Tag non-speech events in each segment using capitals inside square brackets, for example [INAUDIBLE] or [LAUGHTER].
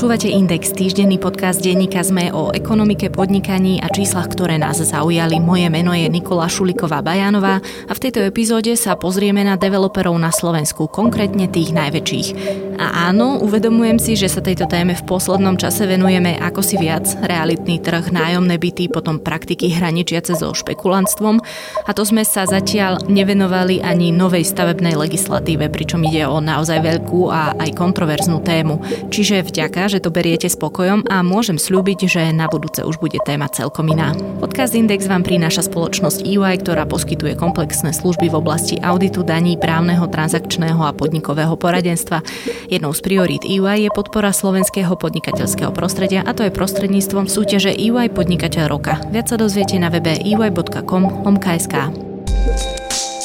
Počúvate Index, týždenný podcast denníka ZME o ekonomike, podnikaní a číslach, ktoré nás zaujali. Moje meno je Nikola Šuliková Bajanová a v tejto epizóde sa pozrieme na developerov na Slovensku, konkrétne tých najväčších. A áno, uvedomujem si, že sa tejto téme v poslednom čase venujeme ako si viac. Realitný trh, nájomné byty, potom praktiky hraničiace so špekulantstvom a to sme sa zatiaľ nevenovali ani novej stavebnej legislatíve, pričom ide o naozaj veľkú a aj kontroverznú tému. Čiže vďaka že to beriete spokojom a môžem slúbiť, že na budúce už bude téma celkom iná. Podcast Index vám prináša spoločnosť EY, ktorá poskytuje komplexné služby v oblasti auditu daní, právneho, transakčného a podnikového poradenstva. Jednou z priorít EY je podpora slovenského podnikateľského prostredia a to je prostredníctvom súťaže EY Podnikateľ roka. Viac sa dozviete na webe ey.com.sk.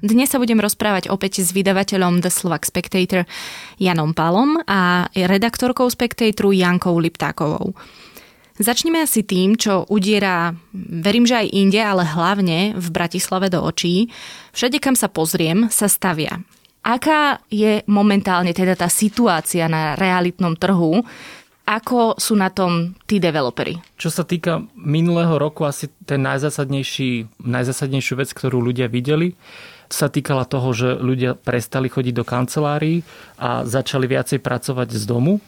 Dnes sa budem rozprávať opäť s vydavateľom The Slovak Spectator Janom Palom a redaktorkou Spectatoru Jankou Liptákovou. Začneme asi tým, čo udiera, verím, že aj inde, ale hlavne v Bratislave do očí. Všade, kam sa pozriem, sa stavia. Aká je momentálne teda tá situácia na realitnom trhu? Ako sú na tom tí developery? Čo sa týka minulého roku, asi ten najzásadnejší, najzásadnejšiu vec, ktorú ľudia videli, sa týkala toho, že ľudia prestali chodiť do kancelárií a začali viacej pracovať z domu.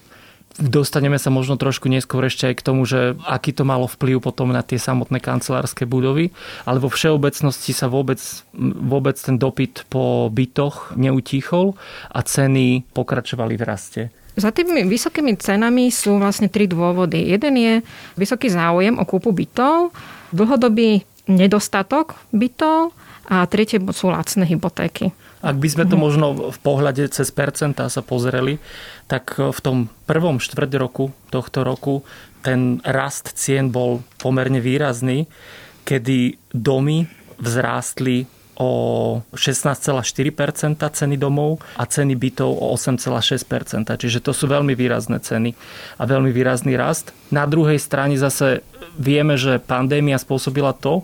Dostaneme sa možno trošku neskôr ešte aj k tomu, že aký to malo vplyv potom na tie samotné kancelárske budovy, ale vo všeobecnosti sa vôbec, vôbec ten dopyt po bytoch neutíchol a ceny pokračovali v raste. Za tými vysokými cenami sú vlastne tri dôvody. Jeden je vysoký záujem o kúpu bytov, dlhodobý nedostatok bytov a tretie sú lacné hypotéky. Ak by sme to mhm. možno v pohľade cez percentá sa pozreli, tak v tom prvom štvrť roku tohto roku ten rast cien bol pomerne výrazný, kedy domy vzrástli o 16,4% ceny domov a ceny bytov o 8,6%. Čiže to sú veľmi výrazné ceny a veľmi výrazný rast. Na druhej strane zase vieme, že pandémia spôsobila to,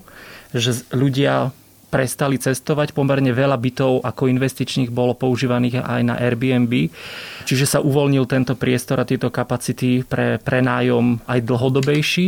že ľudia prestali cestovať. Pomerne veľa bytov ako investičných bolo používaných aj na Airbnb. Čiže sa uvoľnil tento priestor a tieto kapacity pre prenájom aj dlhodobejší,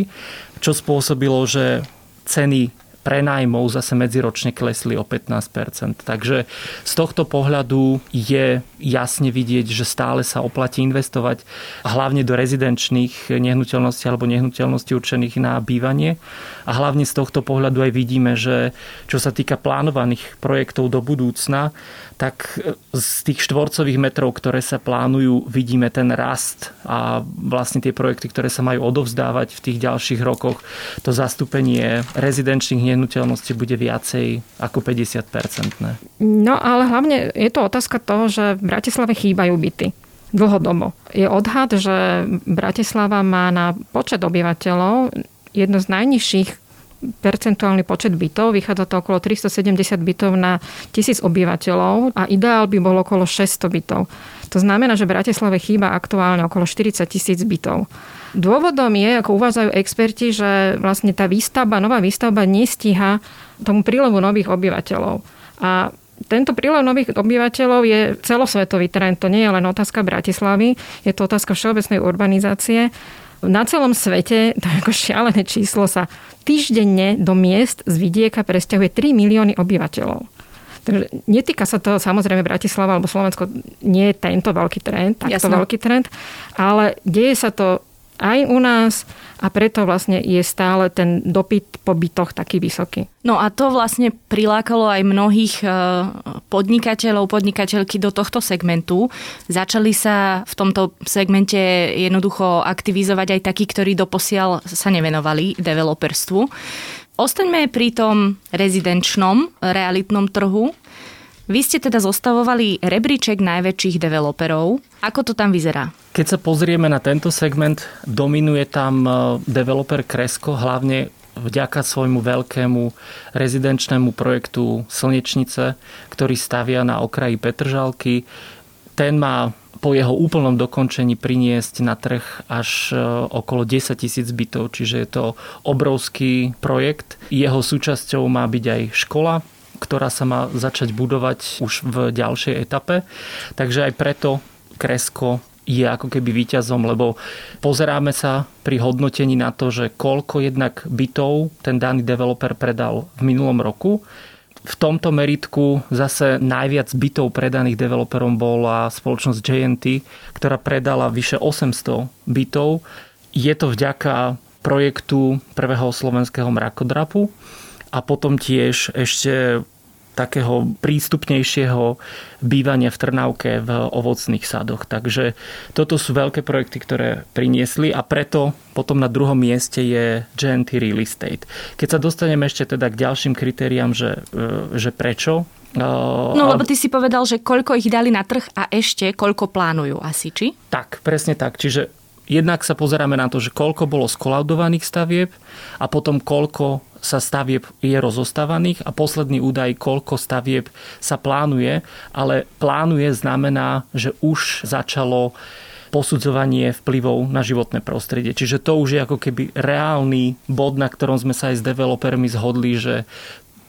čo spôsobilo, že ceny prenájmov zase medziročne klesli o 15%. Takže z tohto pohľadu je jasne vidieť, že stále sa oplatí investovať hlavne do rezidenčných nehnuteľností alebo nehnuteľností určených na bývanie. A hlavne z tohto pohľadu aj vidíme, že čo sa týka plánovaných projektov do budúcna, tak z tých štvorcových metrov, ktoré sa plánujú, vidíme ten rast a vlastne tie projekty, ktoré sa majú odovzdávať v tých ďalších rokoch, to zastúpenie rezidenčných nehnuteľností bude viacej ako 50-percentné. No ale hlavne je to otázka toho, že v Bratislave chýbajú byty dlhodobo. Je odhad, že Bratislava má na počet obyvateľov jedno z najnižších percentuálny počet bytov, vychádza to okolo 370 bytov na tisíc obyvateľov a ideál by bol okolo 600 bytov. To znamená, že v Bratislave chýba aktuálne okolo 40 tisíc bytov. Dôvodom je, ako uvádzajú experti, že vlastne tá výstavba, nová výstavba nestíha tomu prílevu nových obyvateľov. A tento prílev nových obyvateľov je celosvetový trend. To nie je len otázka Bratislavy, je to otázka všeobecnej urbanizácie. Na celom svete, to je ako šialené číslo, sa týždenne do miest z vidieka presťahuje 3 milióny obyvateľov. Takže netýka sa to samozrejme Bratislava alebo Slovensko, nie je tento veľký trend, takto Jasno. veľký trend, ale deje sa to aj u nás a preto vlastne je stále ten dopyt po bytoch taký vysoký. No a to vlastne prilákalo aj mnohých e, podnikateľov, podnikateľky do tohto segmentu. Začali sa v tomto segmente jednoducho aktivizovať aj takí, ktorí doposiaľ sa nevenovali developerstvu. Ostaňme pri tom rezidenčnom realitnom trhu. Vy ste teda zostavovali rebríček najväčších developerov. Ako to tam vyzerá? Keď sa pozrieme na tento segment, dominuje tam e, developer Kresko, hlavne vďaka svojmu veľkému rezidenčnému projektu Slnečnice, ktorý stavia na okraji Petržalky. Ten má po jeho úplnom dokončení priniesť na trh až e, okolo 10 tisíc bytov, čiže je to obrovský projekt. Jeho súčasťou má byť aj škola, ktorá sa má začať budovať už v ďalšej etape. Takže aj preto Kresko je ako keby výťazom, lebo pozeráme sa pri hodnotení na to, že koľko jednak bytov ten daný developer predal v minulom roku. V tomto meritku zase najviac bytov predaných developerom bola spoločnosť JNT, ktorá predala vyše 800 bytov. Je to vďaka projektu prvého slovenského mrakodrapu a potom tiež ešte takého prístupnejšieho bývania v Trnavke v ovocných sadoch. Takže toto sú veľké projekty, ktoré priniesli a preto potom na druhom mieste je GNT Real Estate. Keď sa dostaneme ešte teda k ďalším kritériám, že, e, že prečo No lebo ty si povedal, že koľko ich dali na trh a ešte koľko plánujú asi, či? Tak, presne tak. Čiže jednak sa pozeráme na to, že koľko bolo skolaudovaných stavieb a potom koľko sa stavieb je rozostávaných a posledný údaj, koľko stavieb sa plánuje, ale plánuje znamená, že už začalo posudzovanie vplyvov na životné prostredie. Čiže to už je ako keby reálny bod, na ktorom sme sa aj s developermi zhodli, že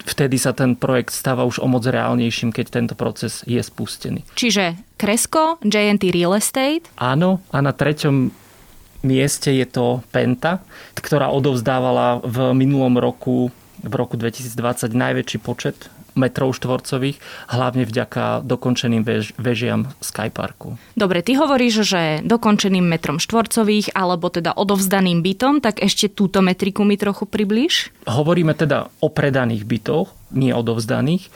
vtedy sa ten projekt stáva už o moc reálnejším, keď tento proces je spustený. Čiže Kresko, JNT Real Estate. Áno, a na treťom mieste je to Penta, ktorá odovzdávala v minulom roku, v roku 2020 najväčší počet metrov štvorcových, hlavne vďaka dokončeným vež, vežiam Skyparku. Dobre, ty hovoríš, že dokončeným metrom štvorcových alebo teda odovzdaným bytom, tak ešte túto metriku mi trochu približ. Hovoríme teda o predaných bytoch, nie odovzdaných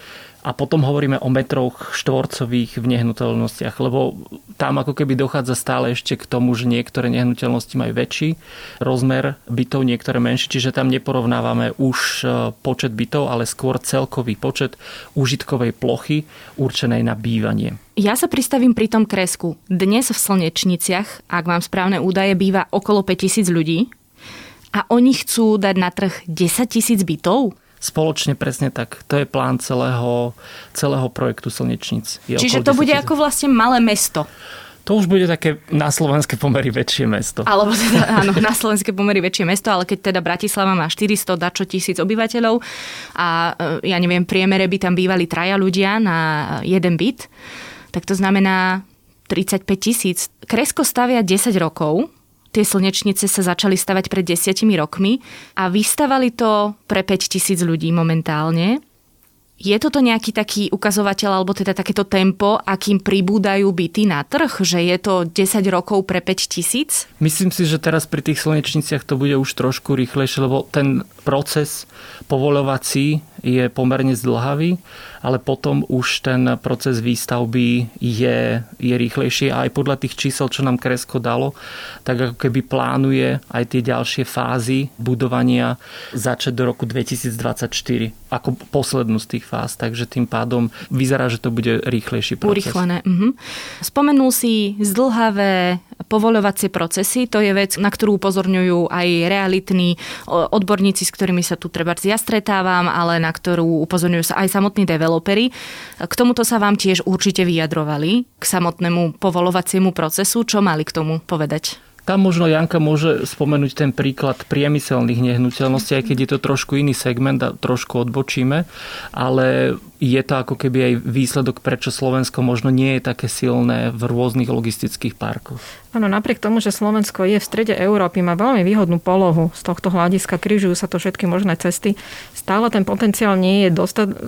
a potom hovoríme o metroch štvorcových v nehnuteľnostiach, lebo tam ako keby dochádza stále ešte k tomu, že niektoré nehnuteľnosti majú väčší rozmer bytov, niektoré menší, čiže tam neporovnávame už e, počet bytov, ale skôr celkový počet užitkovej plochy určenej na bývanie. Ja sa pristavím pri tom kresku. Dnes v Slnečniciach, ak mám správne údaje, býva okolo 5000 ľudí a oni chcú dať na trh 10 tisíc bytov? Spoločne presne tak. To je plán celého, celého projektu Slnečnic. Je Čiže to bude ako vlastne malé mesto. To už bude také na slovenské pomery väčšie mesto. Alebo teda, [LAUGHS] áno, na slovenské pomery väčšie mesto, ale keď teda Bratislava má 400 dačo tisíc obyvateľov a e, ja neviem, priemere by tam bývali traja ľudia na jeden byt, tak to znamená 35 tisíc. Kresko stavia 10 rokov, Tie slnečnice sa začali stavať pred desiatimi rokmi a vystavali to pre 5 tisíc ľudí momentálne. Je toto nejaký taký ukazovateľ, alebo teda takéto tempo, akým pribúdajú byty na trh? Že je to 10 rokov pre 5 tisíc? Myslím si, že teraz pri tých slnečniciach to bude už trošku rýchlejšie, lebo ten proces povolovací je pomerne zdlhavý, ale potom už ten proces výstavby je, je rýchlejší a aj podľa tých čísel, čo nám Kresko dalo, tak ako keby plánuje aj tie ďalšie fázy budovania začať do roku 2024 ako poslednú z tých fáz, takže tým pádom vyzerá, že to bude rýchlejší proces. Urychlené. Mhm. Spomenul si zdlhavé povoľovacie procesy, to je vec, na ktorú upozorňujú aj realitní odborníci, s ktorými sa tu treba ja stretávam, ale na ktorú upozorňujú sa aj samotní developery. K tomuto sa vám tiež určite vyjadrovali, k samotnému povolovaciemu procesu. Čo mali k tomu povedať? Tam možno Janka môže spomenúť ten príklad priemyselných nehnuteľností, aj keď je to trošku iný segment a trošku odbočíme, ale je to ako keby aj výsledok, prečo Slovensko možno nie je také silné v rôznych logistických parkoch. Áno, napriek tomu, že Slovensko je v strede Európy, má veľmi výhodnú polohu z tohto hľadiska, križujú sa to všetky možné cesty, stále ten potenciál nie je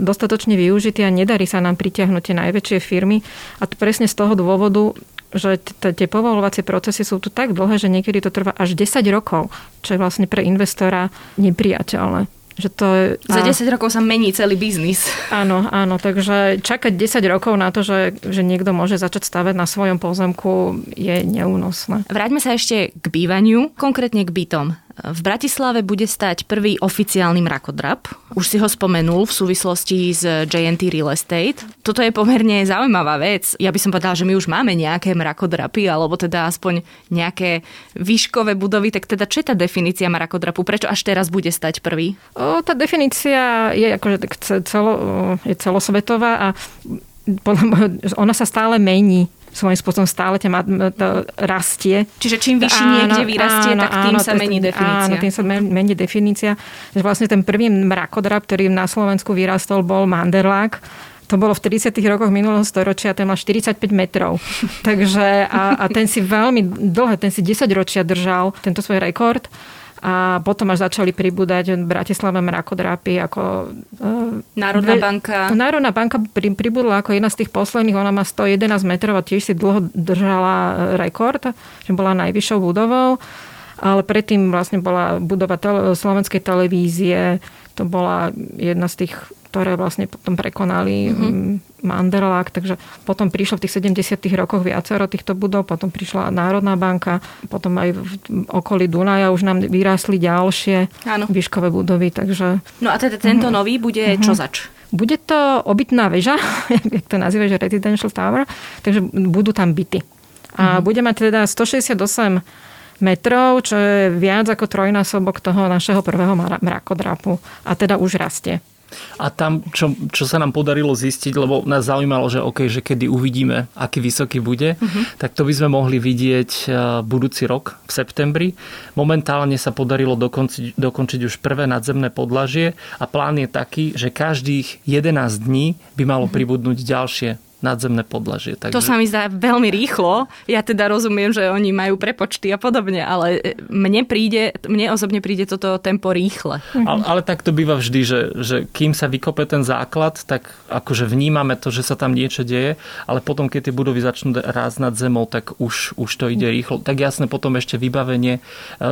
dostatočne využitý a nedarí sa nám pritiahnuť tie najväčšie firmy. A to presne z toho dôvodu, že tie povolovacie procesy sú tu tak dlhé, že niekedy to trvá až 10 rokov, čo je vlastne pre investora nepriateľné. Že to je, Za 10 rokov sa mení celý biznis. Áno, áno, takže čakať 10 rokov na to, že, že niekto môže začať stavať na svojom pozemku je neúnosné. Vráťme sa ešte k bývaniu, konkrétne k bytom. V Bratislave bude stať prvý oficiálny mrakodrap. Už si ho spomenul v súvislosti s JNT Real Estate. Toto je pomerne zaujímavá vec. Ja by som povedala, že my už máme nejaké mrakodrapy, alebo teda aspoň nejaké výškové budovy. Tak teda čo je tá definícia mrakodrapu? Prečo až teraz bude stať prvý? O, tá definícia je, akože celo, je celosvetová a ona sa stále mení svojím spôsobom stále ťa rastie. Čiže čím vyššie áno, niekde vyrastie, áno, tak tým áno, sa mení definícia. Áno, tým sa mení definícia. Že vlastne ten prvý mrakodrap, ktorý na Slovensku vyrastol, bol Manderlák. To bolo v 30. rokoch minulého storočia, ten mal 45 metrov. [LAUGHS] Takže a, a ten si veľmi dlho, ten si 10 ročia držal tento svoj rekord a potom až začali pribúdať v Bratislave mrakodrapy ako... E, Národná ve, banka. Národná banka pri, pribudla ako jedna z tých posledných, ona má 111 metrov a tiež si dlho držala rekord, že bola najvyššou budovou. Ale predtým vlastne bola budova tele, slovenskej televízie, to bola jedna z tých ktoré vlastne potom prekonali mm-hmm. Manderlák, takže potom prišlo v tých 70 rokoch viacero týchto budov, potom prišla Národná banka, potom aj v okolí Dunaja už nám vyrástli ďalšie Áno. výškové budovy, takže... No a teda tento mm-hmm. nový bude mm-hmm. čo zač? Bude to obytná väža, [LAUGHS] jak to nazýva, že residential tower, takže budú tam byty. A mm-hmm. bude mať teda 168 metrov, čo je viac ako trojnásobok toho našeho prvého mrakodrapu. A teda už rastie. A tam, čo, čo sa nám podarilo zistiť, lebo nás zaujímalo, že OK, že kedy uvidíme, aký vysoký bude, uh-huh. tak to by sme mohli vidieť e, budúci rok v septembri. Momentálne sa podarilo dokončiť, dokončiť už prvé nadzemné podlažie a plán je taký, že každých 11 dní by malo mhm. pribudnúť ďalšie nadzemné podlažie. Takže... To sa mi zdá veľmi rýchlo. Ja teda rozumiem, že oni majú prepočty a podobne, ale e, mne príde, mne osobne príde toto tempo rýchle. Mhm. Ale, ale tak to býva vždy, že, že kým sa vykope ten základ, tak akože vnímame to, že sa tam niečo deje, ale potom, keď tie budovy začnú rásť nad zemou, tak už, už to ide rýchlo. Tak jasne, potom ešte vybavenie e,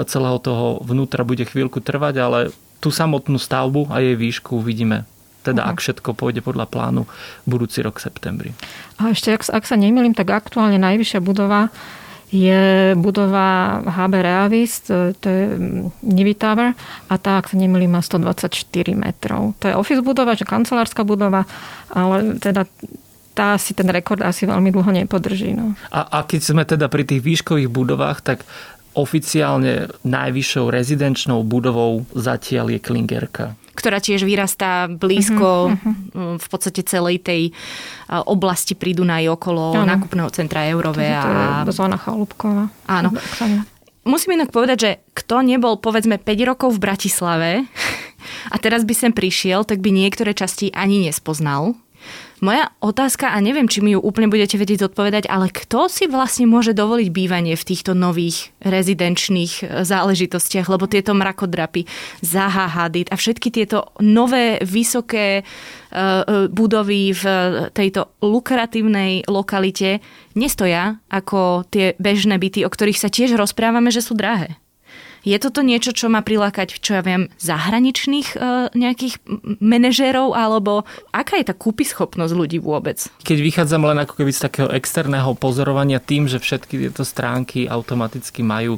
celého toho vnútra bude chvíľku trvať, ale tú samotnú stavbu a jej výšku uvidíme teda uh-huh. ak všetko pôjde podľa plánu budúci rok v septembri. A ešte, ak, ak sa nemýlim, tak aktuálne najvyššia budova je budova HB Reavis, to, to je Nivy Tower a tá, ak sa nemýlim, má 124 metrov. To je office budova, že kancelárska budova, ale teda tá si ten rekord asi veľmi dlho nepodrží. No. A, a keď sme teda pri tých výškových budovách, tak oficiálne najvyššou rezidenčnou budovou zatiaľ je Klingerka ktorá tiež vyrastá blízko uh-huh. v podstate celej tej oblasti pri Dunaji okolo ano. nákupného centra Eurové. A... Zóna Chalúbková. Áno. Musím inak povedať, že kto nebol povedzme 5 rokov v Bratislave [LAUGHS] a teraz by sem prišiel, tak by niektoré časti ani nespoznal. Moja otázka, a neviem, či mi ju úplne budete vedieť odpovedať, ale kto si vlastne môže dovoliť bývanie v týchto nových rezidenčných e, záležitostiach, lebo tieto mrakodrapy, Zaha Hadid a všetky tieto nové vysoké e, e, budovy v tejto lukratívnej lokalite nestoja ako tie bežné byty, o ktorých sa tiež rozprávame, že sú drahé. Je toto niečo, čo má prilákať, čo ja viem, zahraničných e, nejakých manažérov, alebo aká je tá kúpyschopnosť ľudí vôbec? Keď vychádzam len ako keby z takého externého pozorovania tým, že všetky tieto stránky automaticky majú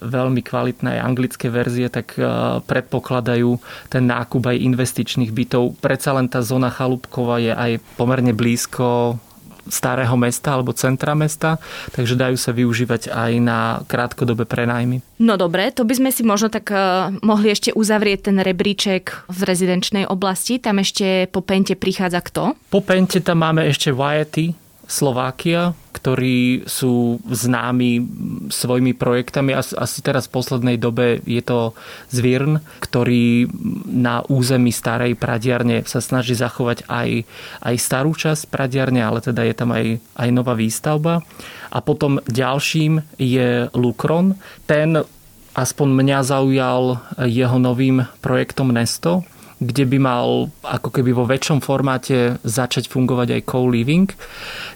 veľmi kvalitné anglické verzie, tak e, predpokladajú ten nákup aj investičných bytov. Predsa len tá zóna Chalúbkova je aj pomerne blízko starého mesta alebo centra mesta, takže dajú sa využívať aj na krátkodobé prenajmy. No dobre, to by sme si možno tak uh, mohli ešte uzavrieť ten rebríček v rezidenčnej oblasti. Tam ešte po Pente prichádza kto? Po Pente tam máme ešte Vajety, Slovákia, ktorí sú známi svojimi projektami. Asi teraz v poslednej dobe je to Zvirn, ktorý na území starej pradiarne sa snaží zachovať aj, aj starú časť pradiarne, ale teda je tam aj, aj nová výstavba. A potom ďalším je Lukron. Ten aspoň mňa zaujal jeho novým projektom Nesto, kde by mal ako keby vo väčšom formáte začať fungovať aj co-living,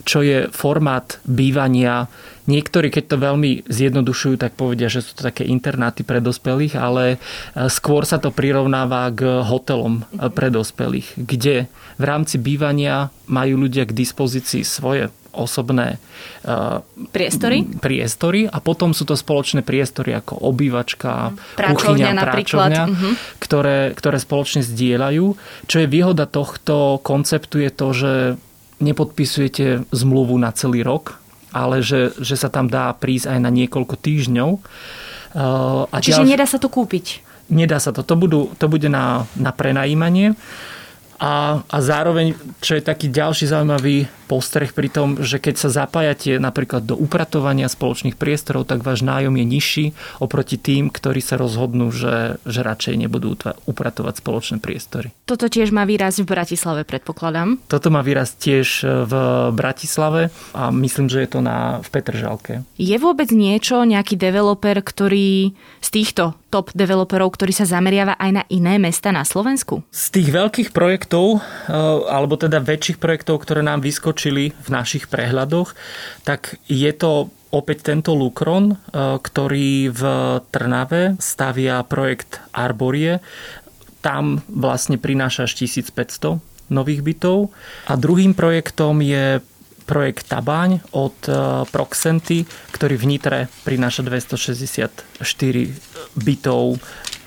čo je formát bývania. Niektorí, keď to veľmi zjednodušujú, tak povedia, že sú to také internáty pre dospelých, ale e, skôr sa to prirovnáva k hotelom e, pre dospelých, kde v rámci bývania majú ľudia k dispozícii svoje osobné priestory? priestory a potom sú to spoločné priestory ako obývačka, práčovňa kuchyňa. Práčovňa, uh-huh. ktoré, ktoré spoločne zdieľajú. Čo je výhoda tohto konceptu je to, že nepodpisujete zmluvu na celý rok, ale že, že sa tam dá prísť aj na niekoľko týždňov. A Čiže ďalš... nedá sa to kúpiť? Nedá sa to. To, budú, to bude na, na prenajímanie. A, a zároveň, čo je taký ďalší zaujímavý postreh pri tom, že keď sa zapájate napríklad do upratovania spoločných priestorov, tak váš nájom je nižší oproti tým, ktorí sa rozhodnú, že, že radšej nebudú upratovať spoločné priestory. Toto tiež má výraz v Bratislave, predpokladám. Toto má výraz tiež v Bratislave a myslím, že je to na, v Petržalke. Je vôbec niečo, nejaký developer, ktorý z týchto top developerov, ktorý sa zameriava aj na iné mesta na Slovensku? Z tých veľkých projektov, eh, alebo teda väčších projektov, ktoré nám vyskočili v našich prehľadoch, tak je to opäť tento Lukron, eh, ktorý v Trnave stavia projekt Arborie. Tam vlastne prináša až 1500 nových bytov. A druhým projektom je projekt Tabaň od e, Proxenty, ktorý v Nitre prináša 264 bytov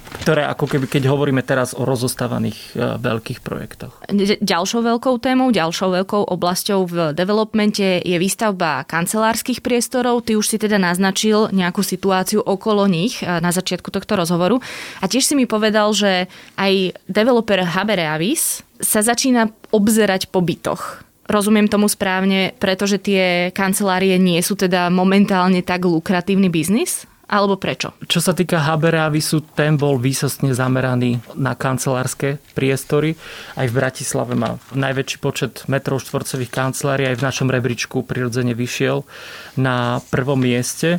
ktoré ako keby, keď hovoríme teraz o rozostávaných e, veľkých projektoch. Ďalšou veľkou témou, ďalšou veľkou oblasťou v developmente je výstavba kancelárskych priestorov. Ty už si teda naznačil nejakú situáciu okolo nich e, na začiatku tohto rozhovoru. A tiež si mi povedal, že aj developer Habere Avis sa začína obzerať po bytoch. Rozumiem tomu správne, pretože tie kancelárie nie sú teda momentálne tak lukratívny biznis? Alebo prečo? Čo sa týka Haberavisu, ten bol výsostne zameraný na kancelárske priestory. Aj v Bratislave má najväčší počet metrov štvorcových kancelárií, aj v našom rebríčku prirodzene vyšiel na prvom mieste.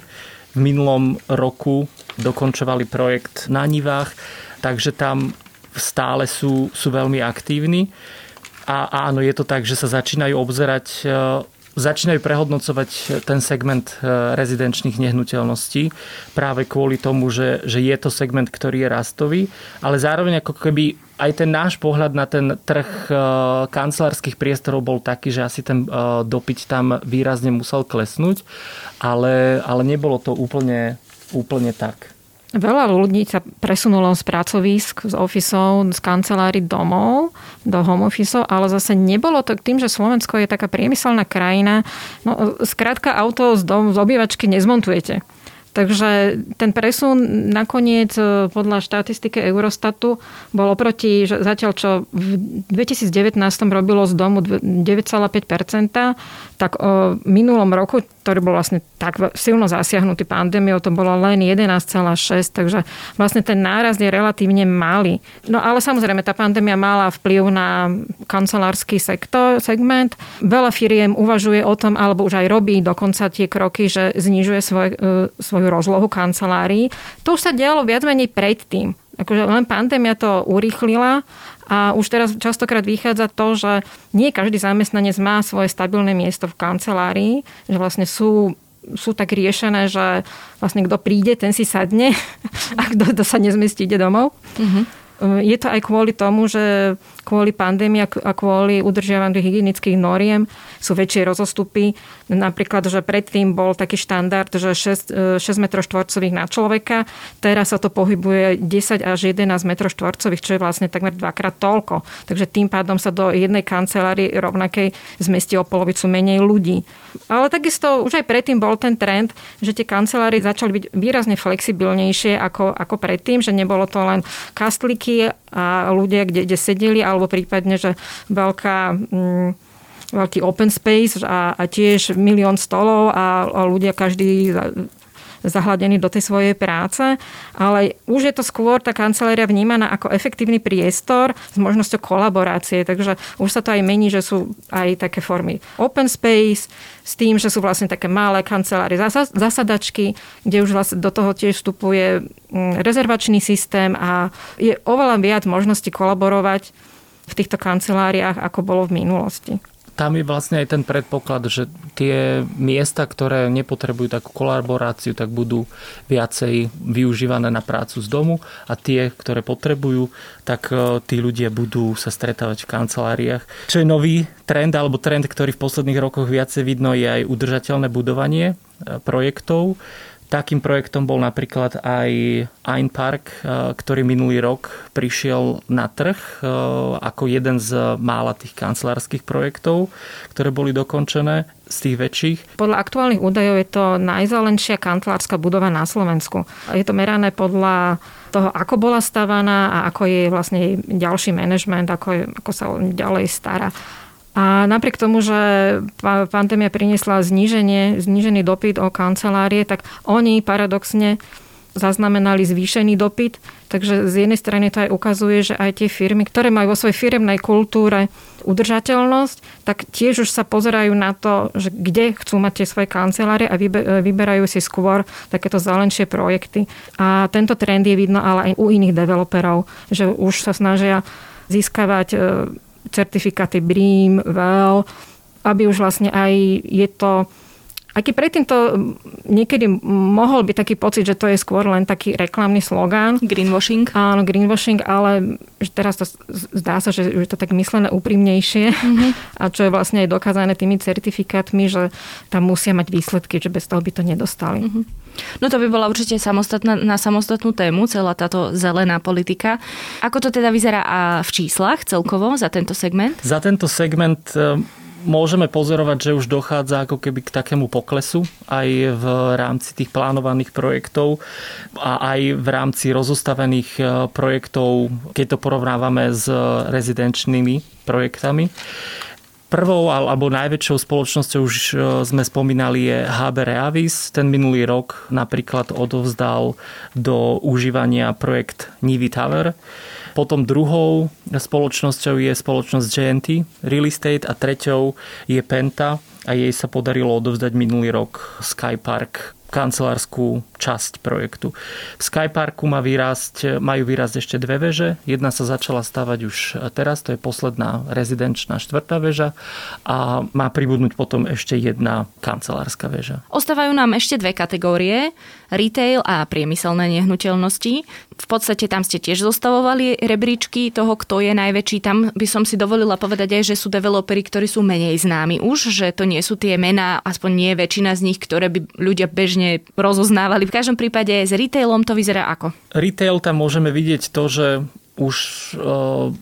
V minulom roku dokončovali projekt na Nivách, takže tam stále sú, sú veľmi aktívni. A áno, je to tak, že sa začínajú obzerať e, začínajú prehodnocovať ten segment e, rezidenčných nehnuteľností práve kvôli tomu, že, že je to segment, ktorý je rastový, ale zároveň ako keby aj ten náš pohľad na ten trh e, kancelárskych priestorov bol taký, že asi ten dopyt tam výrazne musel klesnúť, ale, ale nebolo to úplne, úplne tak. Veľa ľudí sa presunulo z pracovísk, z ofisov, z kancelári domov do home officeov, ale zase nebolo to tým, že Slovensko je taká priemyselná krajina. No, skrátka auto z, dom, z obývačky nezmontujete. Takže ten presun nakoniec e, podľa štatistiky Eurostatu bol oproti, že zatiaľ čo v 2019 robilo z domu 9,5%, tak o minulom roku, ktorý bol vlastne tak silno zasiahnutý pandémiou, to bolo len 11,6, takže vlastne ten náraz je relatívne malý. No ale samozrejme, tá pandémia mala vplyv na kancelársky sektor, segment. Veľa firiem uvažuje o tom, alebo už aj robí dokonca tie kroky, že znižuje svoj, e, svoju rozlohu kancelárií. To už sa dialo viac menej predtým. Akože len pandémia to urýchlila a už teraz častokrát vychádza to, že nie každý zamestnanec má svoje stabilné miesto v kancelárii, že vlastne sú sú tak riešené, že vlastne kto príde, ten si sadne [LAUGHS] a kto, sa nezmestí, ide domov. Mm-hmm. Je to aj kvôli tomu, že kvôli pandémii a kvôli udržiavaniu hygienických noriem sú väčšie rozostupy. Napríklad, že predtým bol taký štandard, že 6, 6 m štvorcových na človeka, teraz sa to pohybuje 10 až 11 m štvorcových, čo je vlastne takmer dvakrát toľko. Takže tým pádom sa do jednej kancelárie rovnakej zmestí o polovicu menej ľudí. Ale takisto už aj predtým bol ten trend, že tie kancelárie začali byť výrazne flexibilnejšie ako, ako predtým, že nebolo to len kastliky a ľudia, kde, kde sedeli, alebo prípadne, že veľká... Mm, veľký open space a, a tiež milión stolov a, a ľudia každý zahladený do tej svojej práce, ale už je to skôr tá kancelária vnímaná ako efektívny priestor s možnosťou kolaborácie, takže už sa to aj mení, že sú aj také formy open space, s tým, že sú vlastne také malé kancelárie zasadačky, kde už vlastne do toho tiež vstupuje mm, rezervačný systém a je oveľa viac možností kolaborovať v týchto kanceláriách, ako bolo v minulosti. Tam je vlastne aj ten predpoklad, že tie miesta, ktoré nepotrebujú takú kolaboráciu, tak budú viacej využívané na prácu z domu a tie, ktoré potrebujú, tak e, tí ľudia budú sa stretávať v kanceláriách. Čo je nový trend, alebo trend, ktorý v posledných rokoch viacej vidno, je aj udržateľné budovanie e, projektov Takým projektom bol napríklad aj Ein Park, eh, ktorý minulý rok prišiel na trh eh, ako jeden z mála tých kancelárskych projektov, ktoré boli dokončené z tých väčších. Podľa aktuálnych údajov je to najzelenšia kancelárska budova na Slovensku. Je to merané podľa toho, ako bola stavaná a ako je vlastne ďalší manažment, ako, ako sa ďalej stará. A napriek tomu, že pandémia priniesla zníženie, znížený dopyt o kancelárie, tak oni paradoxne zaznamenali zvýšený dopyt. Takže z jednej strany to aj ukazuje, že aj tie firmy, ktoré majú vo svojej firemnej kultúre udržateľnosť, tak tiež už sa pozerajú na to, že kde chcú mať tie svoje kancelárie a vyberajú si skôr takéto zelenšie projekty. A tento trend je vidno ale aj u iných developerov, že už sa snažia získavať e, certifikáty BREEAM, WELL, aby už vlastne aj je to keď predtým to niekedy mohol byť taký pocit, že to je skôr len taký reklamný slogán. Greenwashing. Áno, greenwashing, ale teraz to zdá sa, že je to tak myslené úprimnejšie mm-hmm. [LAUGHS] a čo je vlastne aj dokázané tými certifikátmi, že tam musia mať výsledky, že bez toho by to nedostali. Mm-hmm. No to by bola určite samostatná, na samostatnú tému, celá táto zelená politika. Ako to teda vyzerá a v číslach celkovo za tento segment? Za tento segment e, môžeme pozorovať, že už dochádza ako keby k takému poklesu aj v rámci tých plánovaných projektov a aj v rámci rozostavených e, projektov, keď to porovnávame s rezidenčnými projektami. Prvou alebo najväčšou spoločnosťou už e, sme spomínali je HB Reavis. Ten minulý rok napríklad odovzdal do užívania projekt Nivy Tower potom druhou spoločnosťou je spoločnosť GNT Real Estate a treťou je Penta a jej sa podarilo odovzdať minulý rok Skypark kancelárskú časť projektu. V Skyparku má vyrásť, majú vyrásť ešte dve veže. Jedna sa začala stavať už teraz, to je posledná rezidenčná štvrtá väža a má pribudnúť potom ešte jedna kancelárska väža. Ostávajú nám ešte dve kategórie, retail a priemyselné nehnuteľnosti. V podstate tam ste tiež zostavovali rebríčky toho, kto je najväčší. Tam by som si dovolila povedať aj, že sú developeri, ktorí sú menej známi už, že to nie sú tie mená, aspoň nie väčšina z nich, ktoré by ľudia bežne rozoznávali. V každom prípade s retailom to vyzerá ako? Retail tam môžeme vidieť to, že už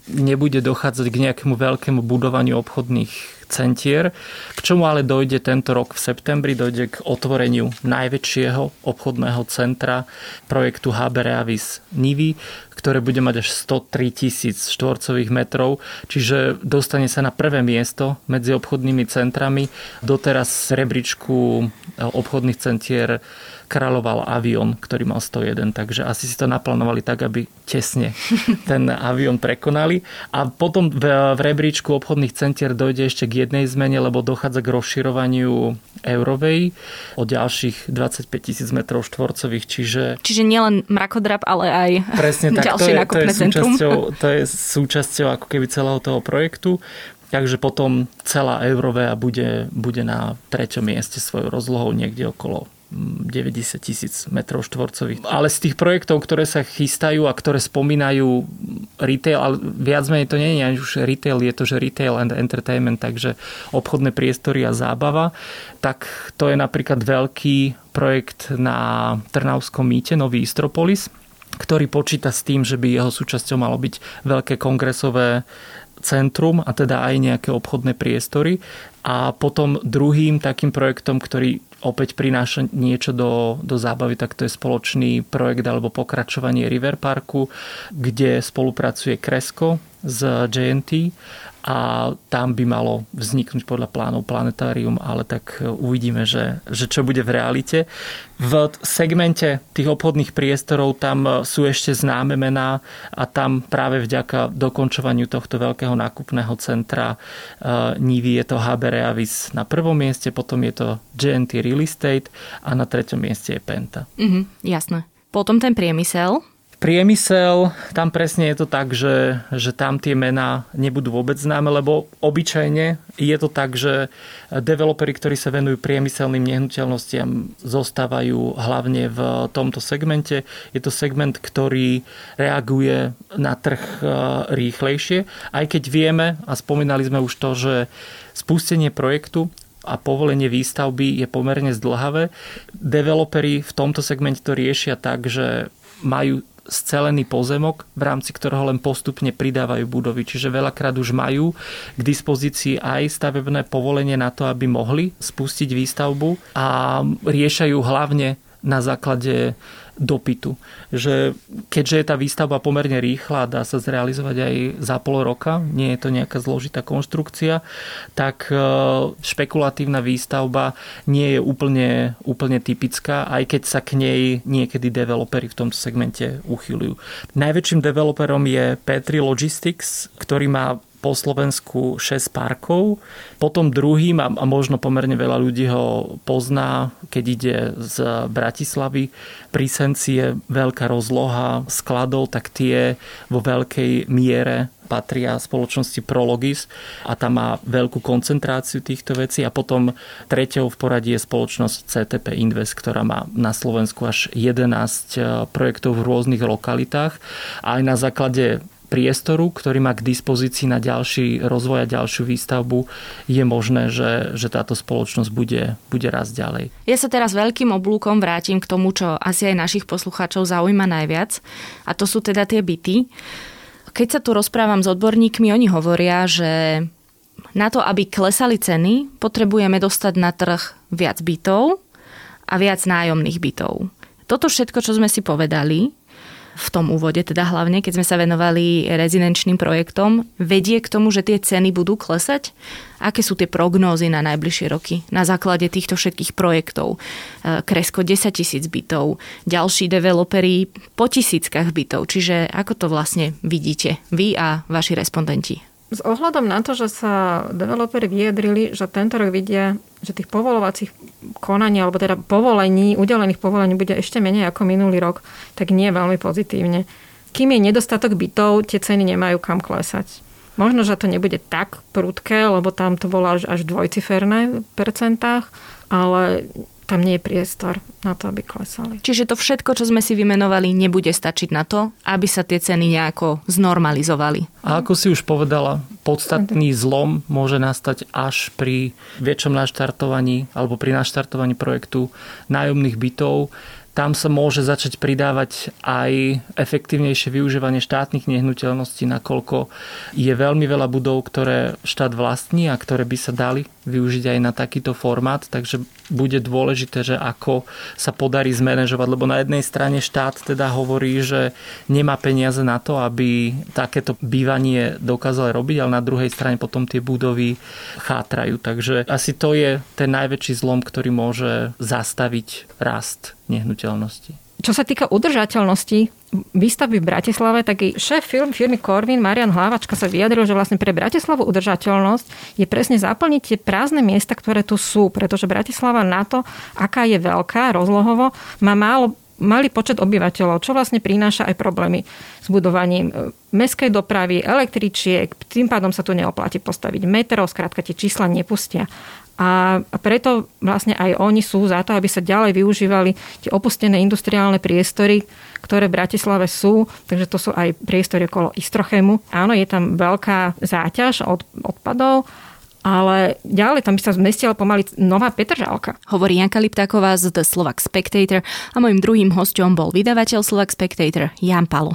nebude dochádzať k nejakému veľkému budovaniu obchodných centier, k čomu ale dojde tento rok v septembri, dojde k otvoreniu najväčšieho obchodného centra projektu HB Reavis Nivy, ktoré bude mať až 103 tisíc štvorcových metrov, čiže dostane sa na prvé miesto medzi obchodnými centrami. Doteraz z rebríčku obchodných centier kráľoval avión, ktorý mal 101, takže asi si to naplánovali tak, aby tesne ten [LAUGHS] avión prekonali. A potom v, v rebríčku obchodných centier dojde ešte k jednej zmene, lebo dochádza k rozširovaniu eurovej o ďalších 25 tisíc metrov štvorcových, čiže... Čiže nielen mrakodrap, ale aj Presne [LAUGHS] tak, ďalšie to je, to je súčasťou, [LAUGHS] to je súčasťou ako keby celého toho projektu. Takže potom celá Eurovea bude, bude na treťom mieste svojou rozlohou niekde okolo 90 tisíc metrov štvorcových. Ale z tých projektov, ktoré sa chystajú a ktoré spomínajú retail, ale viac menej to nie je už retail, je to, že retail and entertainment, takže obchodné priestory a zábava, tak to je napríklad veľký projekt na Trnavskom mýte, Nový Istropolis, ktorý počíta s tým, že by jeho súčasťou malo byť veľké kongresové centrum a teda aj nejaké obchodné priestory. A potom druhým takým projektom, ktorý opäť prináša niečo do, do zábavy, tak to je spoločný projekt alebo pokračovanie River Parku, kde spolupracuje Kresko z JNT a tam by malo vzniknúť podľa plánov planetárium, ale tak uvidíme, že, že čo bude v realite. V segmente tých obchodných priestorov tam sú ešte známe mená a tam práve vďaka dokončovaniu tohto veľkého nákupného centra uh, Nivy je to HB Reavis na prvom mieste, potom je to GNT Real Estate a na treťom mieste je Penta. Mhm, jasné. Potom ten priemysel, Priemysel, tam presne je to tak, že, že tam tie mená nebudú vôbec známe, lebo obyčajne je to tak, že developeri, ktorí sa venujú priemyselným nehnuteľnostiam, zostávajú hlavne v tomto segmente. Je to segment, ktorý reaguje na trh e, rýchlejšie, aj keď vieme, a spomínali sme už to, že spustenie projektu a povolenie výstavby je pomerne zdlhavé. Developeri v tomto segmente to riešia tak, že majú scelený pozemok, v rámci ktorého len postupne pridávajú budovy. Čiže veľakrát už majú k dispozícii aj stavebné povolenie na to, aby mohli spustiť výstavbu a riešajú hlavne na základe dopytu. Že keďže je tá výstavba pomerne rýchla, dá sa zrealizovať aj za pol roka, nie je to nejaká zložitá konštrukcia, tak e, špekulatívna výstavba nie je úplne, úplne typická, aj keď sa k nej niekedy developeri v tomto segmente uchylujú. Najväčším developerom je Petri Logistics, ktorý má po Slovensku 6 parkov. Potom druhým, a možno pomerne veľa ľudí ho pozná, keď ide z Bratislavy, pri Senci je veľká rozloha skladov, tak tie vo veľkej miere patria spoločnosti Prologis a tam má veľkú koncentráciu týchto vecí a potom treťou v poradí je spoločnosť CTP Invest, ktorá má na Slovensku až 11 projektov v rôznych lokalitách a aj na základe priestoru, ktorý má k dispozícii na ďalší rozvoj a ďalšiu výstavbu, je možné, že, že táto spoločnosť bude, bude raz ďalej. Ja sa teraz veľkým oblúkom vrátim k tomu, čo asi aj našich poslucháčov zaujíma najviac, a to sú teda tie byty. Keď sa tu rozprávam s odborníkmi, oni hovoria, že na to, aby klesali ceny, potrebujeme dostať na trh viac bytov a viac nájomných bytov. Toto všetko, čo sme si povedali, v tom úvode, teda hlavne, keď sme sa venovali rezidenčným projektom, vedie k tomu, že tie ceny budú klesať? Aké sú tie prognózy na najbližšie roky na základe týchto všetkých projektov? E, Kresko 10 tisíc bytov, ďalší developeri po tisíckach bytov. Čiže ako to vlastne vidíte vy a vaši respondenti? S ohľadom na to, že sa developeri vyjadrili, že tento rok vidia, že tých povolovacích konaní, alebo teda povolení, udelených povolení bude ešte menej ako minulý rok, tak nie veľmi pozitívne. Kým je nedostatok bytov, tie ceny nemajú kam klesať. Možno, že to nebude tak prudké, lebo tam to bolo až, až dvojciferné v percentách, ale tam nie je priestor na to, aby klesali. Čiže to všetko, čo sme si vymenovali, nebude stačiť na to, aby sa tie ceny nejako znormalizovali. A ako si už povedala, podstatný zlom môže nastať až pri väčšom naštartovaní alebo pri naštartovaní projektu nájomných bytov tam sa môže začať pridávať aj efektívnejšie využívanie štátnych nehnuteľností, nakoľko je veľmi veľa budov, ktoré štát vlastní a ktoré by sa dali využiť aj na takýto formát, takže bude dôležité, že ako sa podarí zmanéžovať, lebo na jednej strane štát teda hovorí, že nemá peniaze na to, aby takéto bývanie dokázal robiť, ale na druhej strane potom tie budovy chátrajú. Takže asi to je ten najväčší zlom, ktorý môže zastaviť rast nehnuteľnosti. Čo sa týka udržateľnosti výstavby v Bratislave, tak šéf firm, firmy Corvin, Marian Hlavačka sa vyjadril, že vlastne pre Bratislavu udržateľnosť je presne zaplniť tie prázdne miesta, ktoré tu sú, pretože Bratislava na to, aká je veľká rozlohovo, má málo malý počet obyvateľov, čo vlastne prináša aj problémy s budovaním e, meskej dopravy, električiek, tým pádom sa tu neoplatí postaviť metrov, skrátka tie čísla nepustia. A preto vlastne aj oni sú za to, aby sa ďalej využívali tie opustené industriálne priestory, ktoré v Bratislave sú, takže to sú aj priestory okolo Istrochému. Áno, je tam veľká záťaž od odpadov, ale ďalej tam by sa zmestila pomaly nová Petržalka. Hovorí Janka Liptáková z The Slovak Spectator a môjim druhým hosťom bol vydavateľ Slovak Spectator Jan Palo.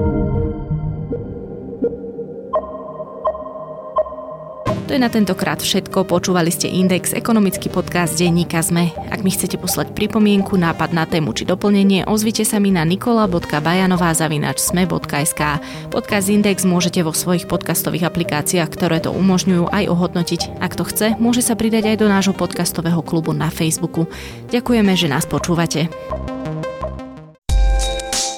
To je na tentokrát všetko. Počúvali ste Index, ekonomický podcast denníka ZME. Ak mi chcete poslať pripomienku, nápad na tému či doplnenie, ozvite sa mi na nikola.bajanová.sme.sk. Podcast Index môžete vo svojich podcastových aplikáciách, ktoré to umožňujú, aj ohodnotiť. Ak to chce, môže sa pridať aj do nášho podcastového klubu na Facebooku. Ďakujeme, že nás počúvate.